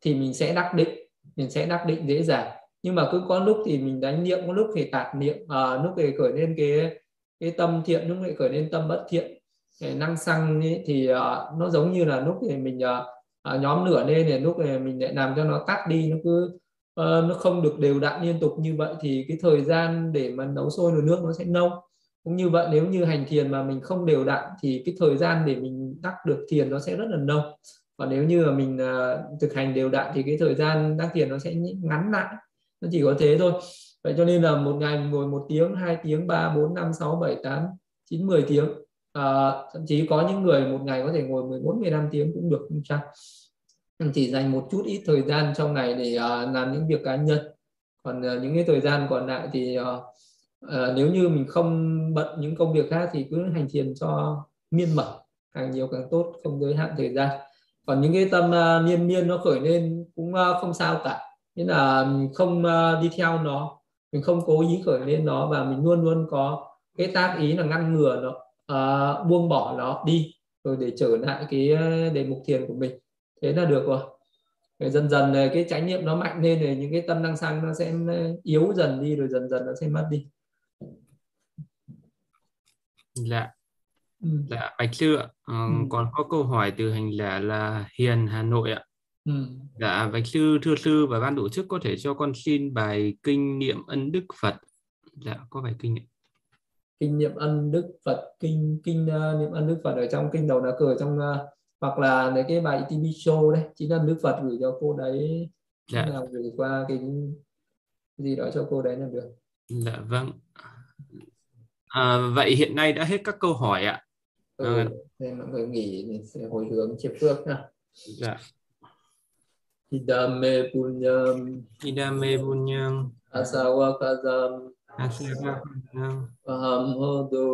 thì mình sẽ đắc định mình sẽ đắc định dễ dàng. Nhưng mà cứ có lúc thì mình đánh niệm có lúc thì tạp niệm à, lúc thì khởi lên cái cái tâm thiện lúc lại khởi lên tâm bất thiện. Cái năng xăng ấy, thì uh, nó giống như là lúc thì mình uh, nhóm lửa lên thì lúc thì mình lại làm cho nó tắt đi nó cứ uh, nó không được đều đặn liên tục như vậy thì cái thời gian để mà nấu sôi nồi nước nó sẽ lâu cũng như vậy nếu như hành thiền mà mình không đều đặn thì cái thời gian để mình đắc được thiền nó sẽ rất là lâu còn nếu như mà mình uh, thực hành đều đặn thì cái thời gian đắc thiền nó sẽ ngắn lại. Nó chỉ có thế thôi. Vậy cho nên là một ngày ngồi một tiếng hai tiếng ba bốn năm sáu bảy tám chín mười tiếng. À, thậm chí có những người một ngày có thể ngồi 14 15 tiếng cũng được không chăng? Chỉ dành một chút ít thời gian trong ngày để uh, làm những việc cá nhân. Còn uh, những cái thời gian còn lại thì uh, uh, nếu như mình không bận những công việc khác thì cứ hành thiền cho miên mật. Càng nhiều càng tốt không giới hạn thời gian còn những cái tâm uh, miên miên nó khởi lên cũng uh, không sao cả. Nghĩa là không uh, đi theo nó mình không cố ý khởi lên nó và mình luôn luôn có cái tác ý là ngăn ngừa nó uh, buông bỏ nó đi rồi để trở lại cái đề mục thiền của mình. Thế là được rồi. Rồi dần dần này cái chánh niệm nó mạnh lên rồi những cái tâm năng sang nó sẽ yếu dần đi rồi dần dần nó sẽ mất đi. Dạ ừ. dạ bạch sư ạ ừ. còn có câu hỏi từ hành giả là hiền hà nội ạ Ừ. Dạ, Bạch Sư, thưa Sư và ban tổ chức có thể cho con xin bài kinh niệm ân đức Phật. Dạ, có bài kinh niệm. Kinh niệm ân đức Phật, kinh kinh uh, niệm ân đức Phật ở trong kinh đầu lá cờ trong uh, hoặc là lấy cái bài TV show đấy chính là Đức Phật gửi cho cô đấy dạ là gửi qua cái gì đó cho cô đấy là được dạ vâng à, vậy hiện nay đã hết các câu hỏi ạ ừ, nên mọi người nghỉ mình sẽ hồi hướng chiếc phước nha dạ. Idame punyam. Idame bunyang asawakazam asavakang aham hodo.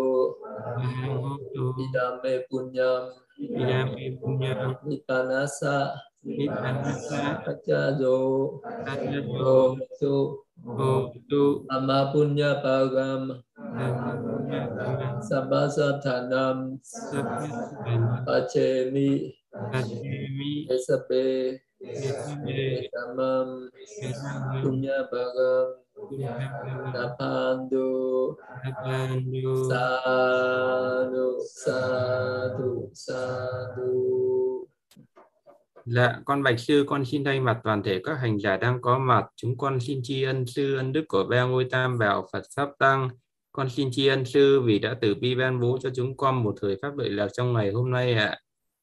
Ahamoto Idame punyam. Idame bunyang Nipanasa Amapunya bagam sabasa tanam pacemi esape tamam punya bagam dapandu. Dapandu. Sadu sadu. Dạ, con Bạch Sư, con xin thay mặt toàn thể các hành giả đang có mặt. Chúng con xin tri ân sư ân đức của Ba Ngôi Tam Bảo Phật Pháp Tăng. Con xin tri ân sư vì đã từ bi ban bố cho chúng con một thời pháp lợi lạc trong ngày hôm nay ạ.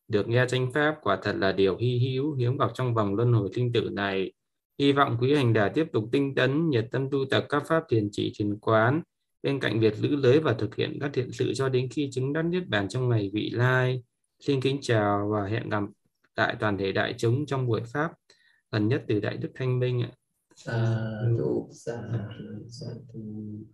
Được nghe tranh pháp quả thật là điều hy hữu, hiếm gặp trong vòng luân hồi sinh tử này. Hy vọng quý hành giả tiếp tục tinh tấn, nhiệt tâm tu tập các pháp thiền chỉ thiền quán, bên cạnh việc giữ lưới và thực hiện các thiện sự cho đến khi chứng đắc niết bàn trong ngày vị lai. Xin kính chào và hẹn gặp tại toàn thể đại chúng trong buổi pháp gần nhất từ đại đức thanh minh ạ. Sadu Sadu Sadu